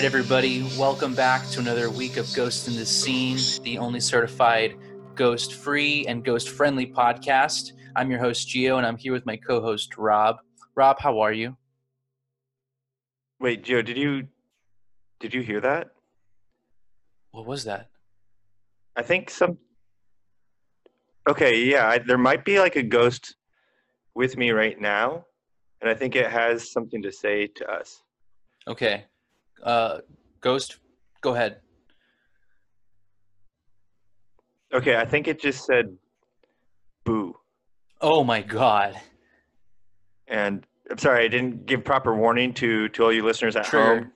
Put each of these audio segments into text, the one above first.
Right, everybody, welcome back to another week of Ghost in the Scene, the only certified ghost free and ghost friendly podcast. I'm your host, Gio, and I'm here with my co host, Rob. Rob, how are you? Wait, Gio, did you did you hear that? What was that? I think some. Okay, yeah, I, there might be like a ghost with me right now, and I think it has something to say to us. Okay. Uh, Ghost, go ahead. Okay, I think it just said boo. Oh my god. And I'm sorry, I didn't give proper warning to to all you listeners at Trigger. home.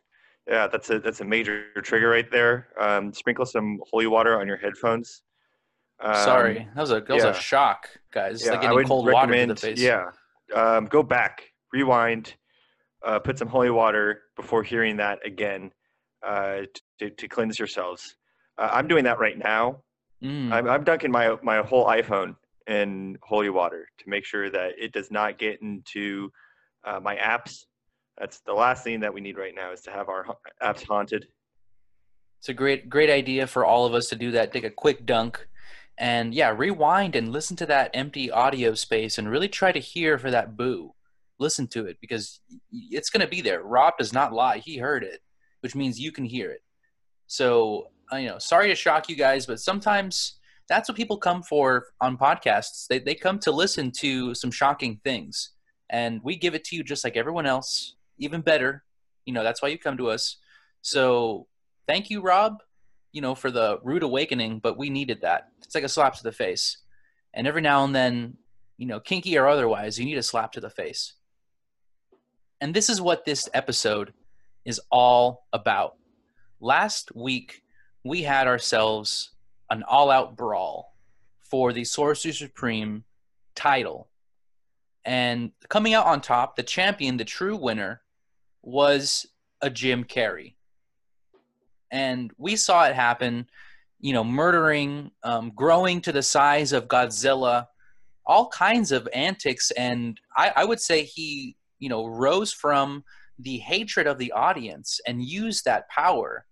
Yeah, that's a that's a major trigger right there. Um, sprinkle some holy water on your headphones. Um, Sorry. That was a that was a shock, guys. Yeah, like getting cold water to the face. Yeah, um, go back, rewind, uh, put some holy water before hearing that again uh, to, to cleanse yourselves. Uh, I'm doing that right now. Mm. I'm, I'm dunking my my whole iPhone in holy water to make sure that it does not get into uh, my apps. That's the last thing that we need right now is to have our apps haunted. It's a great great idea for all of us to do that. Take a quick dunk and yeah, rewind and listen to that empty audio space and really try to hear for that boo. Listen to it because it's going to be there. Rob does not lie. He heard it, which means you can hear it. So, uh, you know, sorry to shock you guys, but sometimes that's what people come for on podcasts. They they come to listen to some shocking things. And we give it to you just like everyone else, even better. You know, that's why you come to us. So, thank you, Rob, you know, for the rude awakening, but we needed that. It's like a slap to the face. And every now and then, you know, kinky or otherwise, you need a slap to the face. And this is what this episode is all about. Last week, we had ourselves an all out brawl for the Sorcerer Supreme title. And coming out on top, the champion, the true winner, was a Jim Carrey and we saw it happen you know murdering um, growing to the size of godzilla all kinds of antics and I, I would say he you know rose from the hatred of the audience and used that power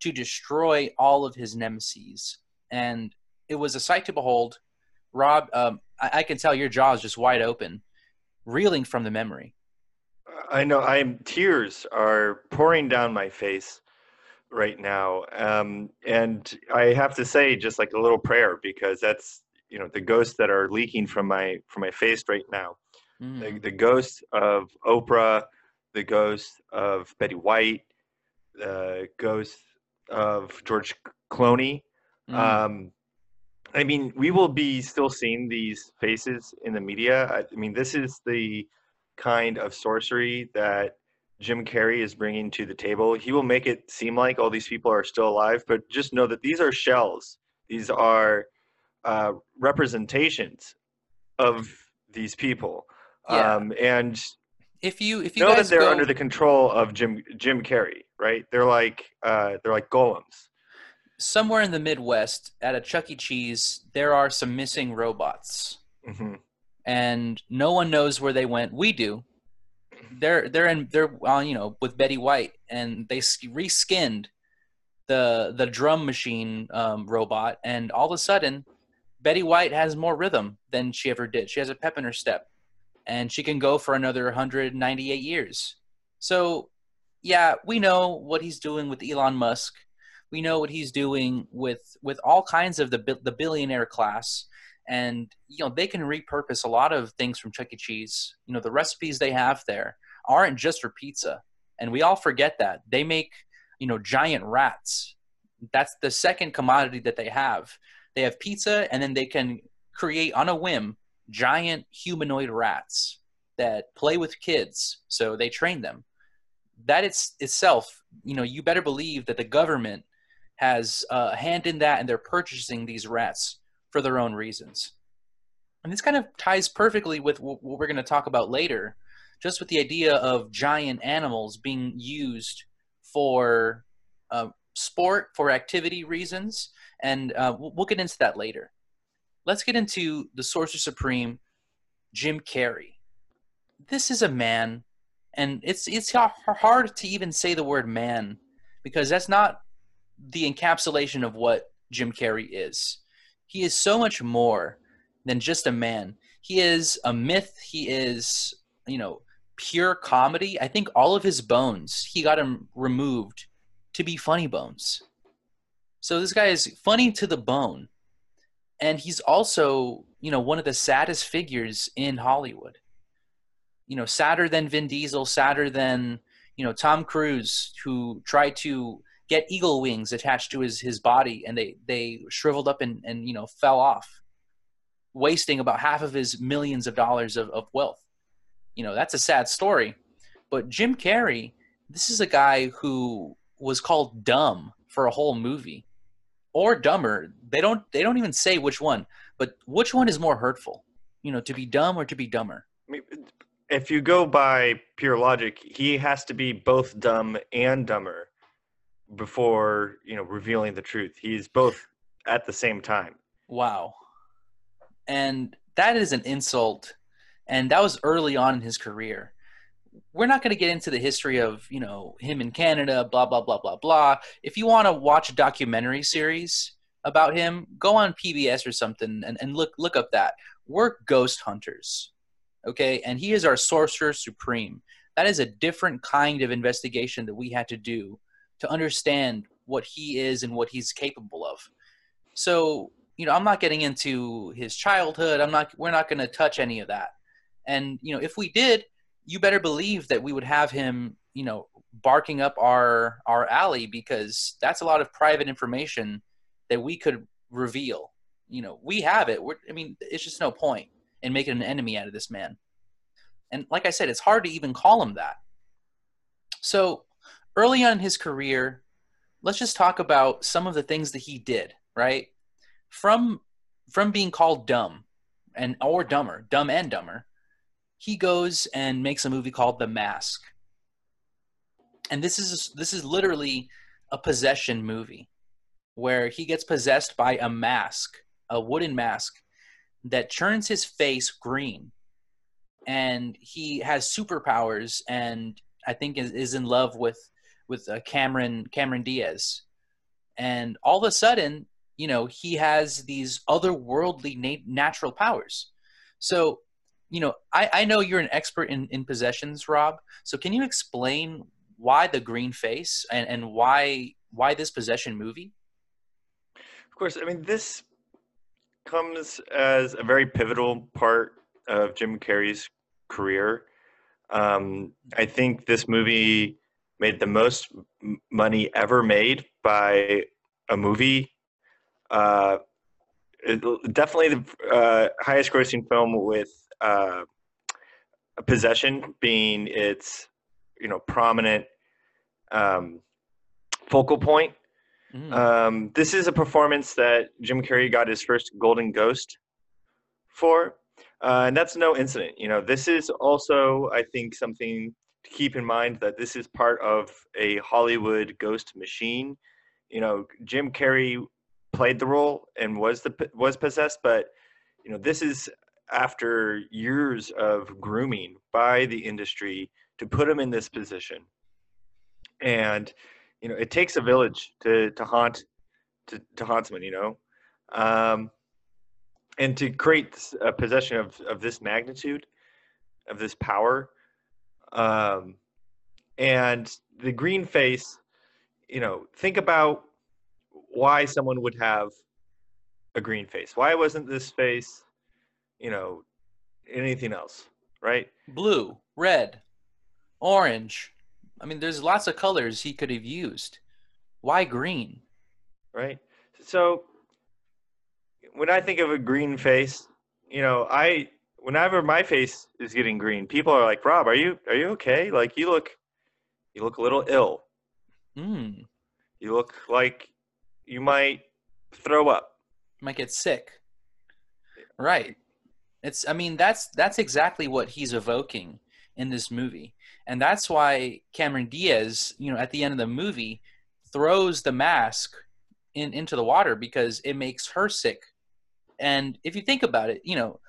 to destroy all of his nemesis and it was a sight to behold rob um, I, I can tell your jaw is just wide open reeling from the memory I know I'm tears are pouring down my face right now. Um, and I have to say just like a little prayer because that's you know the ghosts that are leaking from my from my face right now. Mm. The, the ghost of Oprah, the ghost of Betty White, the ghost of George Clooney. Mm. Um, I mean, we will be still seeing these faces in the media. I, I mean, this is the kind of sorcery that Jim Carrey is bringing to the table. He will make it seem like all these people are still alive, but just know that these are shells. These are uh, representations of these people. Yeah. Um, and if you if you know that they're go, under the control of Jim Jim Carrey, right? They're like uh, they're like golems. somewhere in the Midwest at a Chuck E. Cheese, there are some missing robots, hmm and no one knows where they went. We do. They're they're in they're uh, you know with Betty White, and they reskinned the the drum machine um, robot, and all of a sudden, Betty White has more rhythm than she ever did. She has a pep in her step, and she can go for another 198 years. So, yeah, we know what he's doing with Elon Musk we know what he's doing with with all kinds of the the billionaire class and you know they can repurpose a lot of things from Chuck E. Cheese. You know the recipes they have there aren't just for pizza, and we all forget that they make you know giant rats. That's the second commodity that they have. They have pizza, and then they can create on a whim giant humanoid rats that play with kids. So they train them. That it's itself, you know, you better believe that the government has a hand in that, and they're purchasing these rats for their own reasons. And this kind of ties perfectly with what we're going to talk about later, just with the idea of giant animals being used for uh, sport, for activity reasons, and uh, we'll get into that later. Let's get into the Sorcerer Supreme, Jim Carrey. This is a man, and it's it's hard to even say the word man because that's not the encapsulation of what Jim Carrey is. He is so much more than just a man. He is a myth. He is, you know, pure comedy. I think all of his bones, he got him removed to be funny bones. So this guy is funny to the bone. And he's also, you know, one of the saddest figures in Hollywood. You know, sadder than Vin Diesel, sadder than, you know, Tom Cruise, who tried to get eagle wings attached to his, his body and they, they shriveled up and, and, you know, fell off, wasting about half of his millions of dollars of, of wealth. You know, that's a sad story. But Jim Carrey, this is a guy who was called dumb for a whole movie or dumber. They don't they don't even say which one, but which one is more hurtful? You know, to be dumb or to be dumber? I mean, if you go by pure logic, he has to be both dumb and dumber before, you know, revealing the truth. He's both at the same time. Wow. And that is an insult and that was early on in his career we're not going to get into the history of you know him in Canada, blah blah blah blah blah. If you want to watch a documentary series about him, go on PBS or something and, and look look up that. We're ghost hunters, okay? And he is our sorcerer supreme. That is a different kind of investigation that we had to do to understand what he is and what he's capable of. So you know, I'm not getting into his childhood. I'm not. We're not going to touch any of that. And you know, if we did, you better believe that we would have him, you know, barking up our our alley because that's a lot of private information that we could reveal. You know, we have it. We're, I mean, it's just no point in making an enemy out of this man. And like I said, it's hard to even call him that. So early on in his career, let's just talk about some of the things that he did, right? From from being called dumb and or dumber, dumb and dumber, he goes and makes a movie called The Mask. And this is this is literally a possession movie where he gets possessed by a mask, a wooden mask that turns his face green. And he has superpowers and I think is, is in love with with uh, Cameron Cameron Diaz. And all of a sudden, you know, he has these otherworldly na- natural powers. So you know, I, I know you're an expert in, in possessions, Rob. So can you explain why the green face and, and why why this possession movie? Of course, I mean this comes as a very pivotal part of Jim Carrey's career. Um, I think this movie made the most money ever made by a movie. Uh, definitely the uh, highest grossing film with uh, possession being its you know prominent um, focal point. Mm. Um, this is a performance that Jim Carrey got his first Golden Ghost for, uh, and that's no incident. You know, this is also, I think, something to keep in mind that this is part of a Hollywood ghost machine. You know, Jim Carrey played the role and was the was possessed, but you know, this is after years of grooming by the industry to put him in this position. And you know, it takes a village to to haunt to, to haunt someone, you know. Um, and to create a possession of, of this magnitude, of this power. Um, and the green face, you know, think about why someone would have a green face. Why wasn't this face you know, anything else, right? Blue, red, orange. I mean, there's lots of colors he could have used. Why green? Right. So when I think of a green face, you know, I whenever my face is getting green, people are like, "Rob, are you are you okay? Like you look you look a little ill. Hmm. You look like you might throw up. Might get sick. Right. It's I mean that's that's exactly what he's evoking in this movie. And that's why Cameron Diaz, you know, at the end of the movie throws the mask in into the water because it makes her sick. And if you think about it, you know,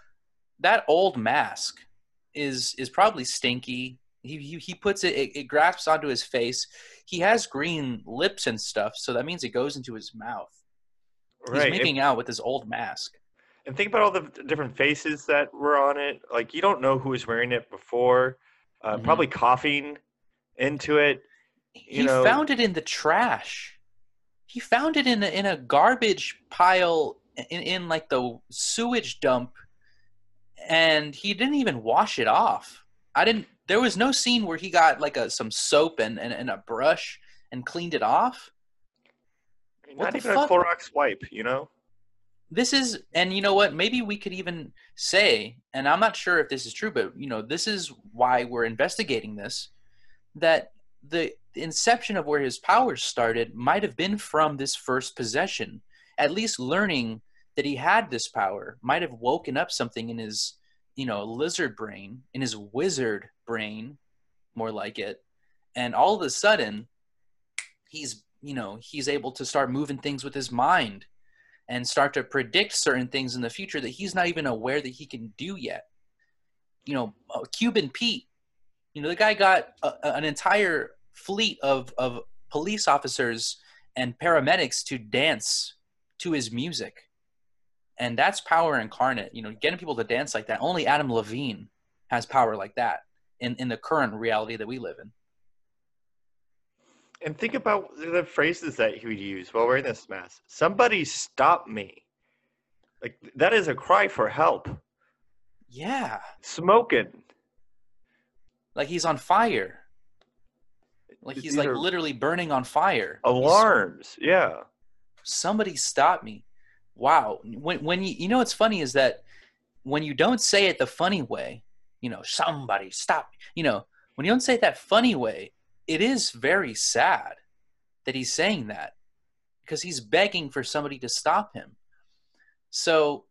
that old mask is is probably stinky. He, he, he puts it, it, it grasps onto his face. He has green lips and stuff, so that means it goes into his mouth. He's Right. making out with his old mask. And think about all the different faces that were on it. Like you don't know who was wearing it before. Uh, Mhm. Probably coughing into it. he know- found it in the trash. He found it in a, in a garbage pile in, in like the sewage dump, and he didn't even wash it off. I didn't. There was no scene where he got like a some soap and, and, and a brush and cleaned it off. Not even fuck? a Clorox wipe. You know. This is and you know what maybe we could even say and i'm not sure if this is true but you know this is why we're investigating this that the inception of where his powers started might have been from this first possession. At least learning that he had this power might have woken up something in his you know lizard brain in his wizard brain more like it. And all of a sudden he's you know he's able to start moving things with his mind and start to predict certain things in the future that he's not even aware that he can do yet. You know, uh, Cuban Pete, you know, the guy got a, an entire fleet of, of police officers and paramedics to dance to his music. And that's power incarnate. You know, getting people to dance like that. Only Adam Levine has power like that in, in the current reality that we live in. And think about the phrases that he would use while wearing this mask. Somebody stop me. Like that is a cry for help. Yeah. Smoking. Like he's on fire. Like he's These like are literally burning on fire. He's- alarms. Yeah. somebody stop me wow when when you you know what's funny is that when you don't say it the funny way you know somebody stop you know when you don't say it that funny way it is very sad that he's saying that because he's begging for somebody to stop him. So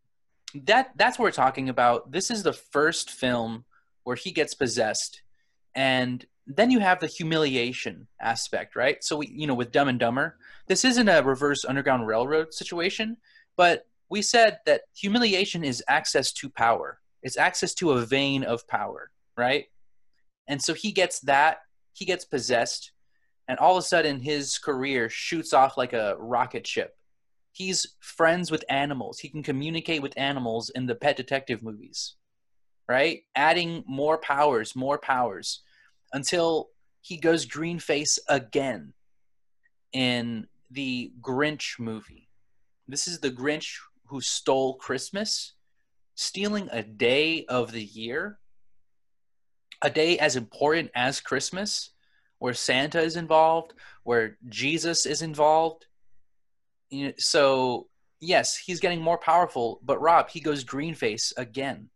that that's what we're talking about. This is the first film where he gets possessed and then you have the humiliation aspect right? So we you know with dumb and dumber this isn't a reverse underground railroad situation but we said that humiliation is access to power. It's access to a vein of power right? And so he gets that he gets possessed and all of a sudden his career shoots off like a rocket ship. He's friends with animals. He can communicate with animals in the pet detective movies right? Adding more powers more powers until he goes green face again in the Grinch movie. This is the Grinch who stole Christmas, stealing a day of the year, a day as important as Christmas, where Santa is involved, where Jesus is involved. So, yes, he's getting more powerful, but Rob, he goes green face again.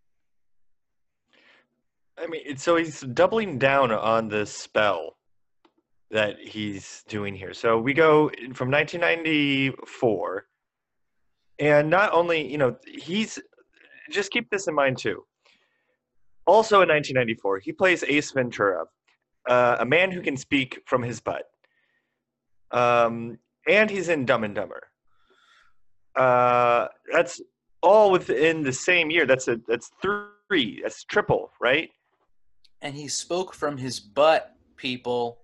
I mean, so he's doubling down on the spell that he's doing here. So we go from 1994, and not only, you know, he's just keep this in mind too. Also in 1994, he plays Ace Ventura, uh, a man who can speak from his butt. Um, and he's in Dumb and Dumber. Uh, that's all within the same year. That's a that's three. That's triple, right? and he spoke from his butt, people.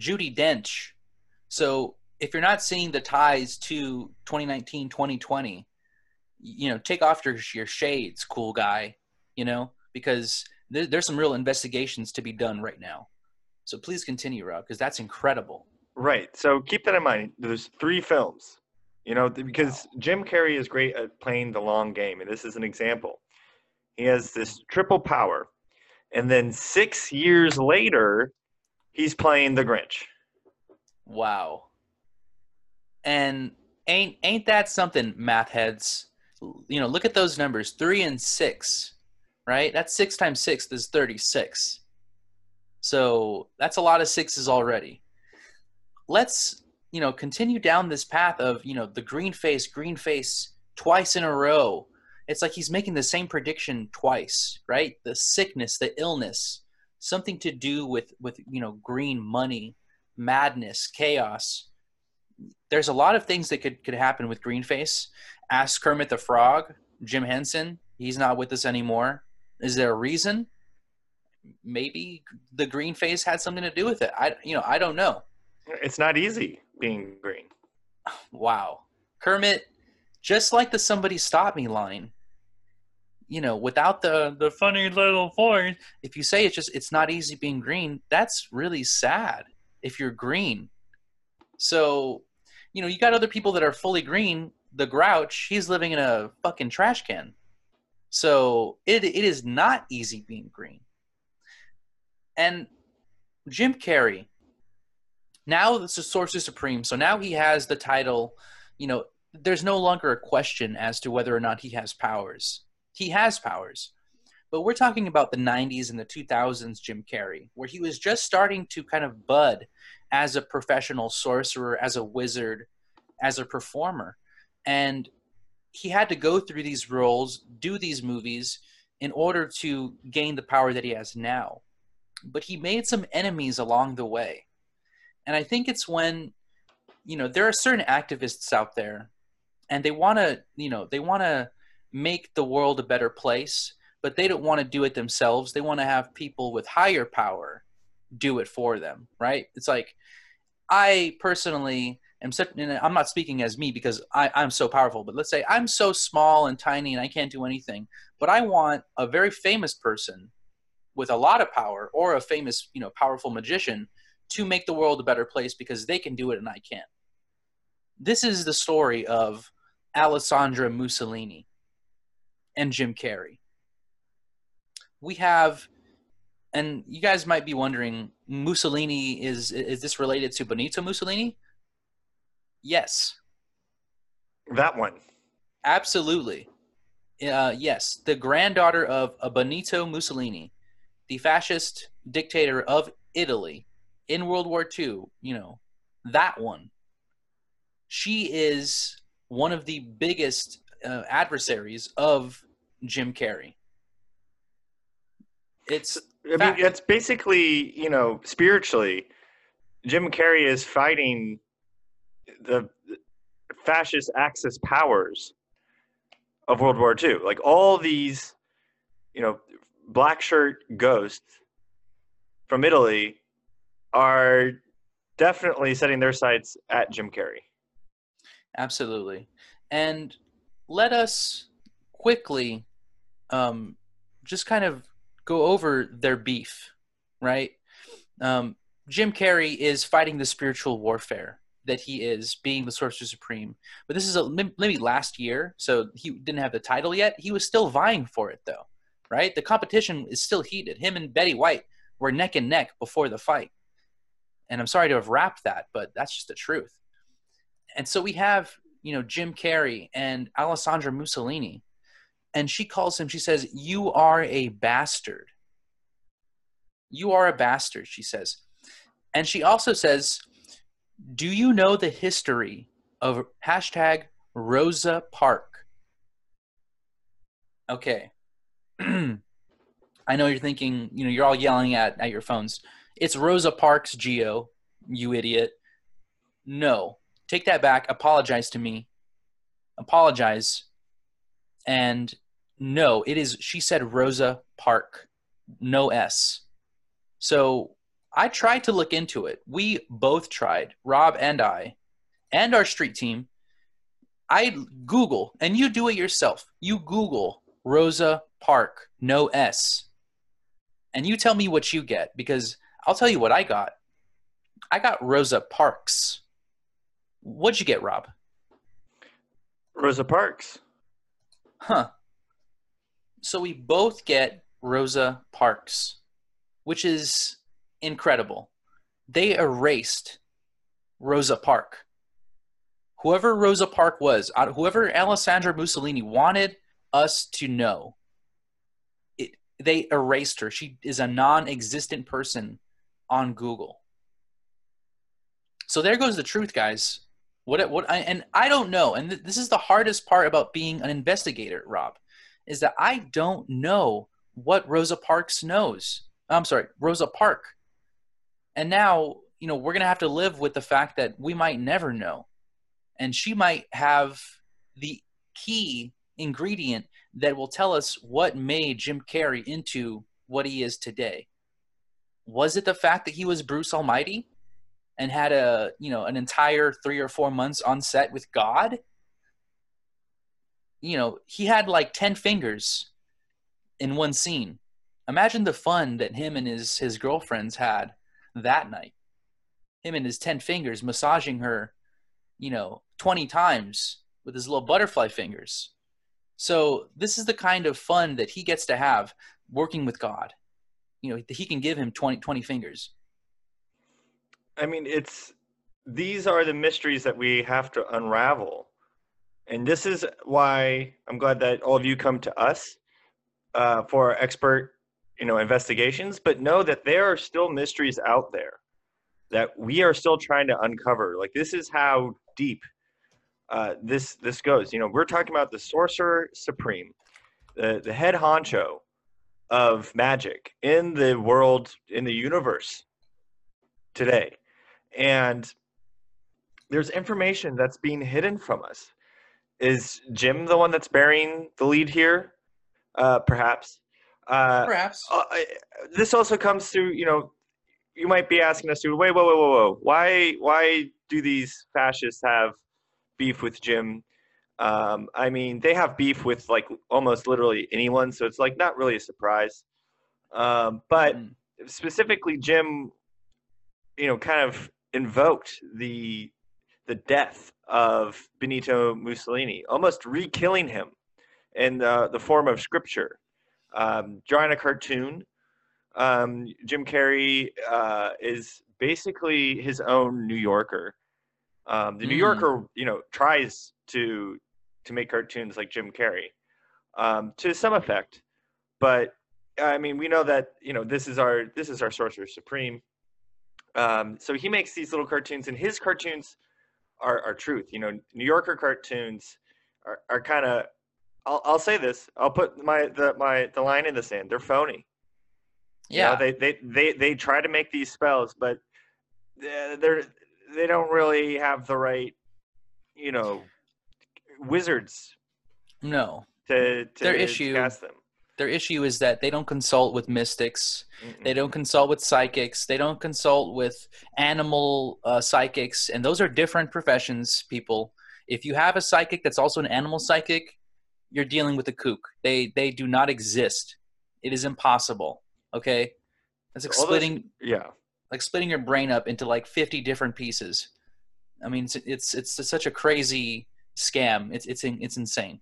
Judi Dench. So if you're not seeing the ties to 2019, 2020, you know, take off your your shades, cool guy. You know, because there, there's some real investigations to be done right now. So please continue, Rob, because that's incredible. Right. So keep that in mind. There's three films, you know, th- because Jim Carrey is great at playing the long game, and this is an example. He has this triple power, and then six years later, he's playing the Grinch. Wow. And ain't ain't that something, math heads? You know, look at those numbers, three and six, right? That's six times six is thirty-six. So that's a lot of sixes already. Let's, you know, continue down this path of, you know, the green face, green face twice in a row. It's like he's making the same prediction twice, right? The sickness, the illness, something to do with with, you know, green money, madness, chaos. There's a lot of things that could could happen with Greenface. Ask Kermit the Frog, Jim Henson. He's not with us anymore. Is there a reason? maybe the green face had something to do with it. I you know I don't know. It's not easy being green. Wow, Kermit, just like the "somebody stop me" line. You know, without the the funny little voice, if you say it's just it's not easy being green, that's really sad. If you're green, so you know you got other people that are fully green. The Grouch, he's living in a fucking trash can. So it it is not easy being green. And Jim Carrey, now this is Sorcerer Supreme, so now he has the title. You know, there's no longer a question as to whether or not he has powers. He has powers. But we're talking about the 90s and the 2000s Jim Carrey, where he was just starting to kind of bud as a professional sorcerer, as a wizard, as a performer. And he had to go through these roles, do these movies in order to gain the power that he has now. But he made some enemies along the way. And I think it's when, you know, there are certain activists out there and they want to, you know, they want to make the world a better place, but they don't want to do it themselves. They want to have people with higher power do it for them, right? It's like I personally am such, and I'm not speaking as me because I, I'm so powerful, but let's say I'm so small and tiny and I can't do anything, but I want a very famous person with a lot of power or a famous, you know, powerful magician to make the world a better place because they can do it and I can't. This is the story of Alessandra Mussolini and Jim Carrey. We have and you guys might be wondering Mussolini is is this related to Benito Mussolini? Yes. That one. Absolutely. Uh, yes, the granddaughter of Benito Mussolini, the fascist dictator of Italy in World War II, you know, that one. She is one of the biggest uh, adversaries of Jim Carrey. It's I mean, it's basically, you know, spiritually, Jim Carrey is fighting the fascist Axis powers of World War II. Like all these, you know, black shirt ghosts from Italy are definitely setting their sights at Jim Carrey. Absolutely. And let us quickly um, just kind of go over their beef, right? Um, Jim Carrey is fighting the spiritual warfare that he is, being the Sorcerer Supreme. But this is a, maybe last year, so he didn't have the title yet. He was still vying for it, though, right? The competition is still heated. Him and Betty White were neck and neck before the fight. And I'm sorry to have wrapped that, but that's just the truth. And so we have, you know, Jim Carrey and Alessandra Mussolini and she calls him, she says, You are a bastard. You are a bastard, she says. And she also says, Do you know the history of hashtag Rosa Park? Okay. I know you're thinking, you know, you're all yelling at, at your phones. It's Rosa Parks, Gio, you idiot. No. Take that back. Apologize to me. Apologize. And no, it is. She said Rosa Park, no S. So I tried to look into it. We both tried, Rob and I, and our street team. I Google, and you do it yourself. You Google Rosa Park, no S, and you tell me what you get because I'll tell you what I got. I got Rosa Parks. What'd you get, Rob? Rosa Parks. Huh. So we both get Rosa Parks, which is incredible. They erased Rosa Park. Whoever Rosa Park was, whoever Alessandra Mussolini wanted us to know, it, they erased her. She is a non existent person on Google. So there goes the truth, guys. What, what, I, and I don't know. And th- this is the hardest part about being an investigator, Rob is that I don't know what Rosa Parks knows. I'm sorry, Rosa Park. And now, you know, we're going to have to live with the fact that we might never know. And she might have the key ingredient that will tell us what made Jim Carrey into what he is today. Was it the fact that he was Bruce Almighty and had a you know an entire three or four months on set with God? You know, he had like ten fingers in one scene. Imagine the fun that him and his his girlfriends had that night. Him and his ten fingers massaging her, you know, twenty times with his little butterfly fingers. So this is the kind of fun that he gets to have working with God. You know, he can give him 20, 20 fingers. I mean, it's these are the mysteries that we have to unravel. And this is why I'm glad that all of you come to us uh, for expert, you know, investigations. But know that there are still mysteries out there that we are still trying to uncover. Like this is how deep uh, this this goes. You know, we're talking about the sorcerer supreme, the the head honcho of magic in the world in the universe today, and there's information that's being hidden from us. Is Jim the one that's bearing the lead here? Uh, perhaps. Uh, perhaps. Uh, this also comes through. You know, you might be asking us to wait, whoa, whoa, whoa, whoa. Why, why do these fascists have beef with Jim. Um, I mean, they have beef with like almost literally anyone, so it's like not really a surprise. Um, but mm. specifically, Jim, you know, kind of invoked the the death of Benito Mussolini, almost re-killing him in the, the form of scripture, um, drawing a cartoon. Um, Jim Carrey uh, is basically his own New Yorker um, the New mm. Yorker, you know, tries to to make cartoons like Jim Carrey um, to some effect, but I mean, we know that you know this is our this is our Sorcerer Supreme. Um, so he makes these little cartoons, and his cartoons are, are truth. You know, New Yorker cartoons are, are kind of. I'll, I'll say this. I'll put my the my the line in the sand. They're phony. Yeah, you know, they, they they they try to make these spells, but they're they don't really have the right, you know, wizards. No. To, to their issue cast them. Their issue is that they don't consult with mystics. Mm-mm. They don't consult with psychics. They don't consult with animal uh, psychics, and those are different professions. People, if you have a psychic that's also an animal psychic, you're dealing with a kook. They they do not exist. It is impossible. Okay, it's like splitting. Yeah, like splitting your brain up into like 50 different pieces. I mean, it's it's, it's such a crazy scam. It's it's it's insane.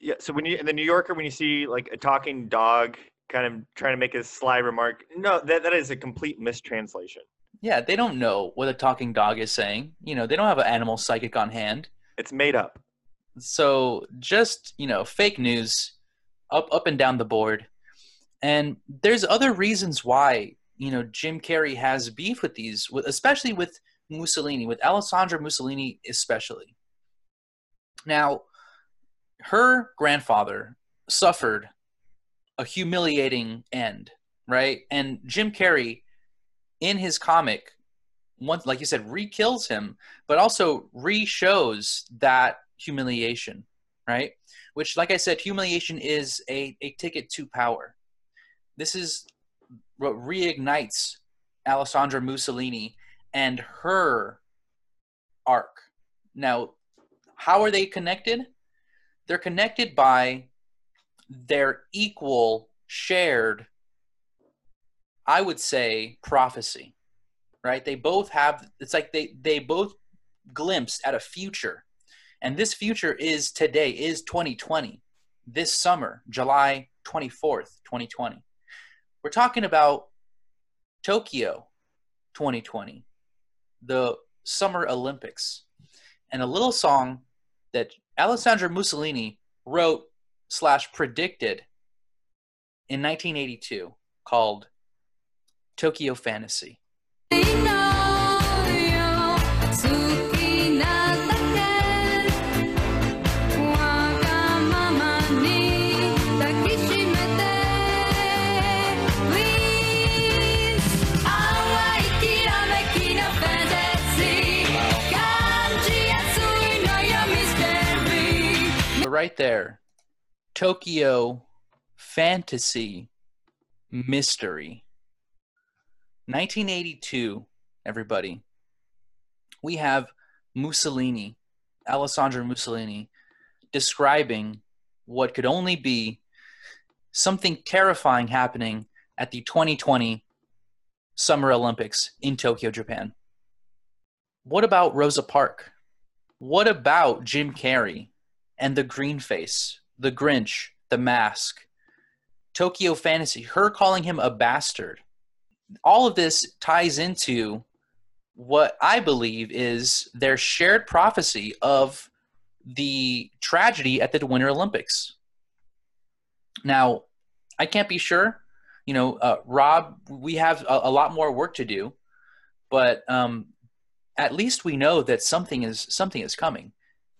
Yeah. So when you in the New Yorker, when you see like a talking dog kind of trying to make a sly remark, no, that that is a complete mistranslation. Yeah, they don't know what a talking dog is saying. You know, they don't have an animal psychic on hand. It's made up. So just you know, fake news, up up and down the board. And there's other reasons why you know Jim Carrey has beef with these, especially with Mussolini, with Alessandra Mussolini especially. Now, her grandfather suffered a humiliating end, right? And Jim Carrey, in his comic, once like you said, re-kills him, but also re-shows that humiliation, right? Which, like I said, humiliation is a, a ticket to power. This is what reignites Alessandra Mussolini and her arc. Now, how are they connected? They're connected by their equal shared, I would say, prophecy. Right? They both have it's like they they both glimpsed at a future. And this future is today, is 2020, this summer, July 24th, 2020. We're talking about Tokyo 2020, the Summer Olympics, and a little song that Alessandra Mussolini wrote slash predicted in 1982 called Tokyo Fantasy. Right there. Tokyo fantasy mystery. 1982, everybody. We have Mussolini, Alessandro Mussolini, describing what could only be something terrifying happening at the 2020 Summer Olympics in Tokyo, Japan. What about Rosa Parks? What about Jim Carrey and the green face, the Grinch, the mask, Tokyo Fantasy, her calling him a bastard? All of this ties into what I believe is their shared prophecy of the tragedy at the Winter Olympics. Now, I can't be sure. You know, uh, Rob, we have a, a, lot more work to do, but um, at least we know that something is something is coming.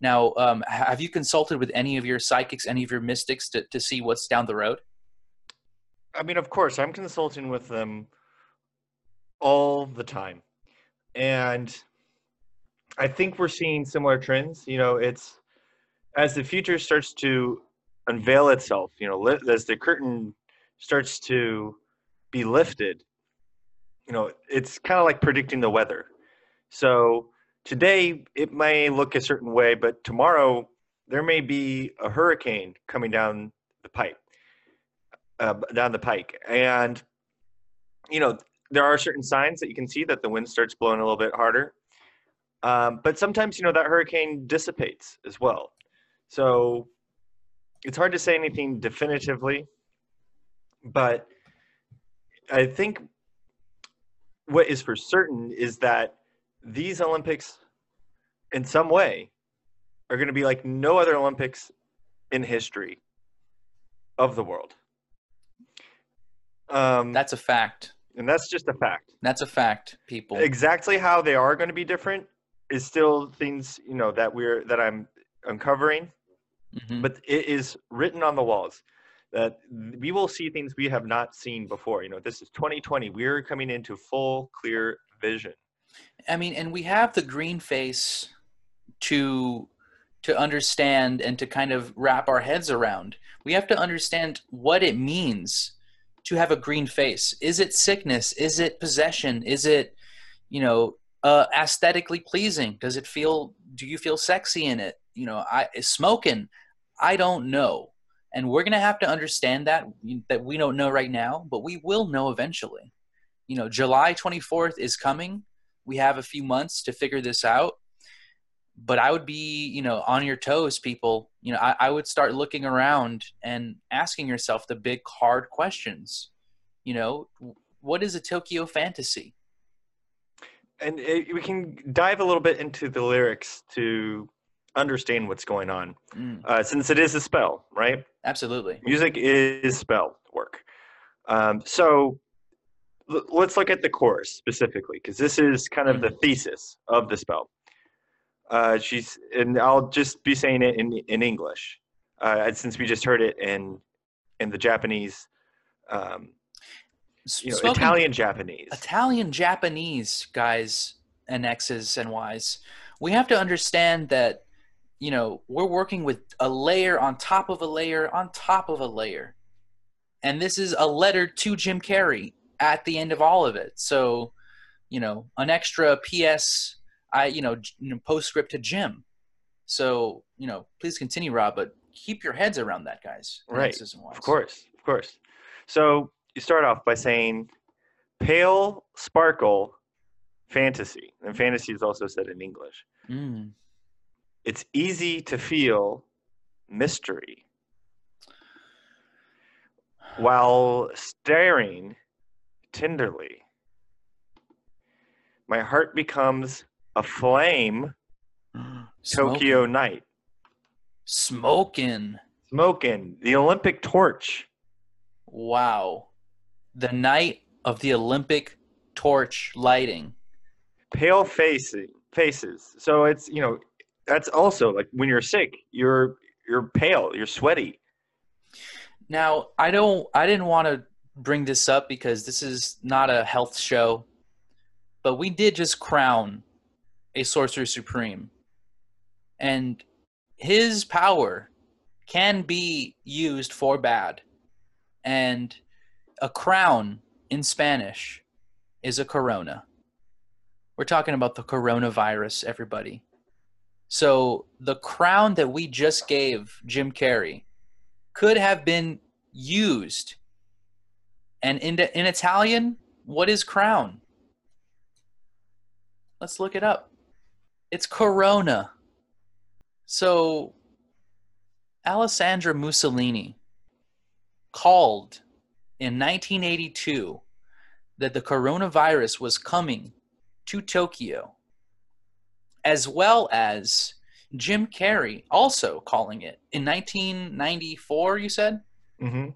Now, um, have you consulted with any of your psychics, any of your mystics, to, to see what's down the road? I mean, of course, I'm consulting with them all the time, and I think we're seeing similar trends. You know, it's as the future starts to unveil itself. You know, as the curtain starts to be lifted, you know, it's kind of like predicting the weather. So today it may look a certain way, but tomorrow there may be a hurricane coming down the pipe, uh, down the pike, and you know there are certain signs that you can see that the wind starts blowing a little bit harder. Um, but sometimes you know that hurricane dissipates as well. So it's hard to say anything definitively, but I think what is for certain is that these Olympics, in some way, are going to be like no other Olympics in history of the world. Um, that's a fact. And that's just a fact. That's a fact, people. Exactly how they are going to be different is still things you know that we're that I'm uncovering mm-hmm. but it is written on the walls that we will see things we have not seen before. You know, this is 2020. We're coming into full, clear vision. I mean, and we have the green face to to understand and to kind of wrap our heads around. We have to understand what it means to have a green face. Is it sickness? Is it possession? Is it, you know, uh, aesthetically pleasing? Does it feel? Do you feel sexy in it? You know, I smoking. I don't know. And we're to have to understand that that we don't know right now, but we will know eventually. You know, July 24th is coming. We have a few months to figure this out. But I would be, you know, on your toes, people. You know, I, I would start looking around and asking yourself the big hard questions. You know, what is a Tokyo fantasy? And it, we can dive a little bit into the lyrics to understand what's going on mm. uh, since it is a spell right absolutely music is spell work um, so let's look at the chorus specifically because this is kind of the thesis of the spell. Uh, she's and i'll just be saying it in, in english. Uh, since we just heard it in in the japanese um, you know, italian japanese. Italian japanese guys and x's and y's we have to understand that you know, we're working with a layer on top of a layer on top of a layer. And this is a letter to Jim Carrey at the end of all of it. So, you know, an extra PS, I, you know, postscript to Jim. So, you know, please continue, Rob, but keep your heads around that, guys. Right. Of course. Of course. So you start off by saying pale sparkle fantasy. And fantasy is also said in English. Mm it's easy to feel mystery while staring tenderly. My heart becomes a flame. Tokyo night. Smoking. Smoking. The Olympic torch. Wow. The night of the Olympic torch lighting. Pale facing faces. So it's, you know, that's also like when you're sick, you're you're pale, you're sweaty. Now, I don't I didn't want to bring this up because this is not a health show, but we did just crown a sorcerer supreme. And his power can be used for bad. And a crown in Spanish is a corona. We're talking about the coronavirus, everybody. So the crown that we just gave Jim Carrey could have been used. And in, in Italian, what is crown? Let's look it up. It's Corona. So Alessandra Mussolini called in 1982 that the coronavirus was coming to Tokyo, as well as Jim Carrey also calling it in 1994. You said, mm-hmm.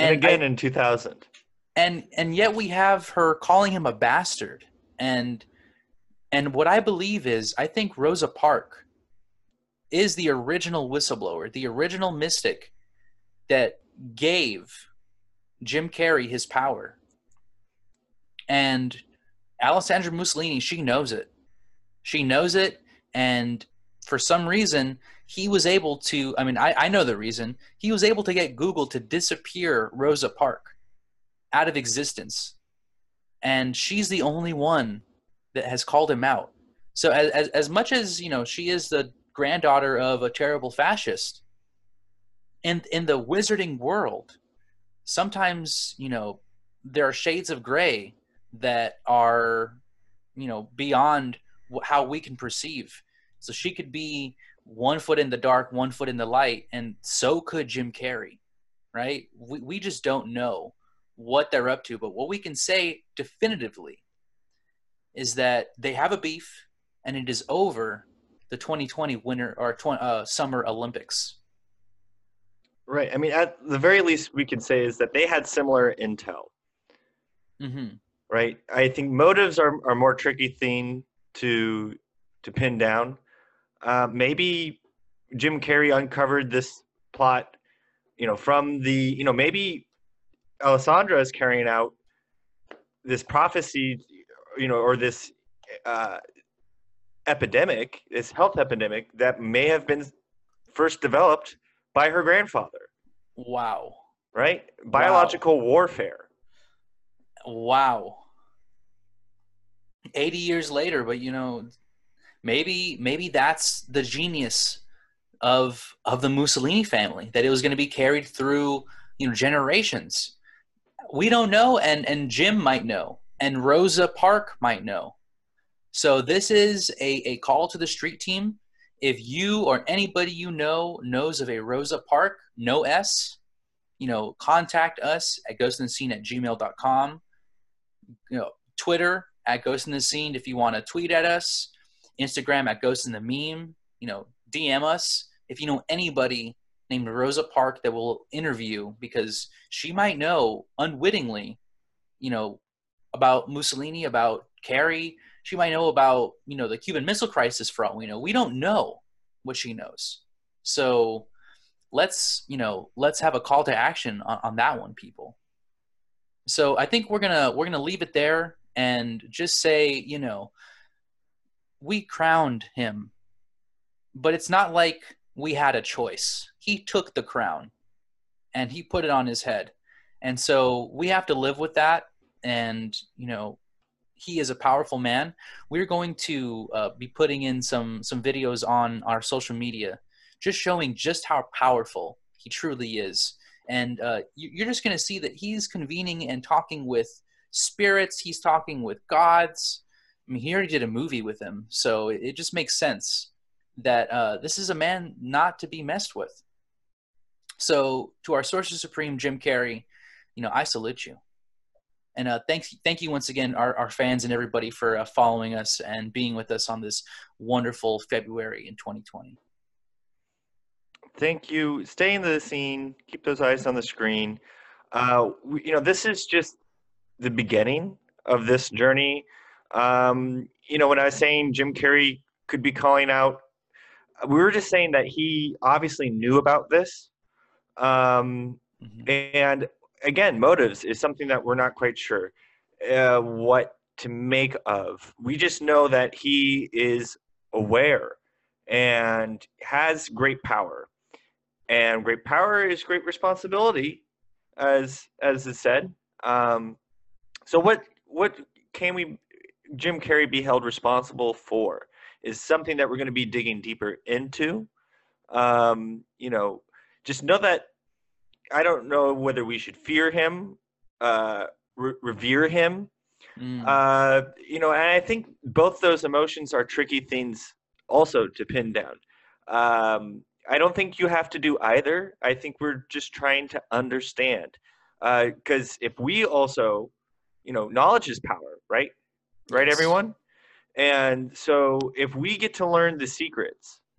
And, and, again I, in 2000. And and yet we have her calling him a bastard, and and what I believe is I think Rosa Park is the original whistleblower, the original mystic that gave Jim Carrey his power. And Alessandra Mussolini, she knows it. She knows it. And for some reason, he was able to, I mean, I, I know the reason. He was able to get Google to disappear Rosa Park out of existence. And she's the only one that has called him out. So as, as, as much as, you know, she is the granddaughter of a terrible fascist, in in the wizarding world, sometimes you know there are shades of gray that are you know beyond how we can perceive. So she could be one foot in the dark, one foot in the light, and so could Jim Carrey, right? We we just don't know what they're up to, but what we can say definitively is that they have a beef and it is over the 2020 winter or 20, uh, summer Olympics. Right. I mean, at the very least, we can say is that they had similar intel. Mm-hmm. Right. I think motives are, are more tricky thing to to pin down. Uh, maybe Jim Carrey uncovered this plot, you know, from the you know maybe Alessandra is carrying out this prophecy, you know, or this uh, epidemic, this health epidemic that may have been first developed by her grandfather. Wow. Right? Biological wow. warfare. Wow. 80 years later, but you know, maybe maybe that's the genius of of the Mussolini family that it was going to be carried through, you know, generations. We don't know and and Jim might know and Rosa Park might know. So this is a, a call to the street team if you or anybody you know knows of a Rosa Park, no S, you know, contact us at ghostinthescene at gmail.com. You know, Twitter at Ghost in the Scene if you want to tweet at us, Instagram at Ghost in the Meme, you know, DM us if you know anybody named Rosa Park that will interview because she might know unwittingly, you know, about Mussolini, about Carrey, she might know about you know the Cuban Missile Crisis for all we know. We don't know what she knows. So let's you know let's have a call to action on, on that one, people. So I think we're gonna we're gonna leave it there and just say you know we crowned him, but it's not like we had a choice. He took the crown and he put it on his head. And so we have to live with that and you know he is a powerful man. We're going to uh, be putting in some some videos on our social media, just showing just how powerful he truly is. And uh, you're just going to see that he's convening and talking with spirits. He's talking with gods. He already did a movie with him, so it just makes sense that uh, this is a man not to be messed with. So, to our Sorcerer Supreme, Jim Carrey, you know, I salute you. And uh, thanks, thank you once again, our, our fans and everybody, for uh, following us and being with us on this wonderful February in 2020. Thank you. Stay in the scene. Keep those eyes on the screen. Uh, we, you know, this is just the beginning of this journey. Um, you know, when I was saying Jim Carrey could be calling out, we were just saying that he obviously knew about this. Um, mm-hmm. And again, motives is something that we're not quite sure uh, what to make of. We just know that he is aware and has great power, and great power is great responsibility, as as is said. Um, so what what can we Jim Carrey be held responsible for is something that we're going to be digging deeper into. Um, you know, just know that I don't know whether we should fear him, uh, re- revere him. Mm. Uh, you know, and I think both those emotions are tricky things also to pin down. Um, I don't think you have to do either. I think we're just trying to understand. Because uh, if we also, you know, knowledge is power, right? Right, everyone? And so if we get to learn the secrets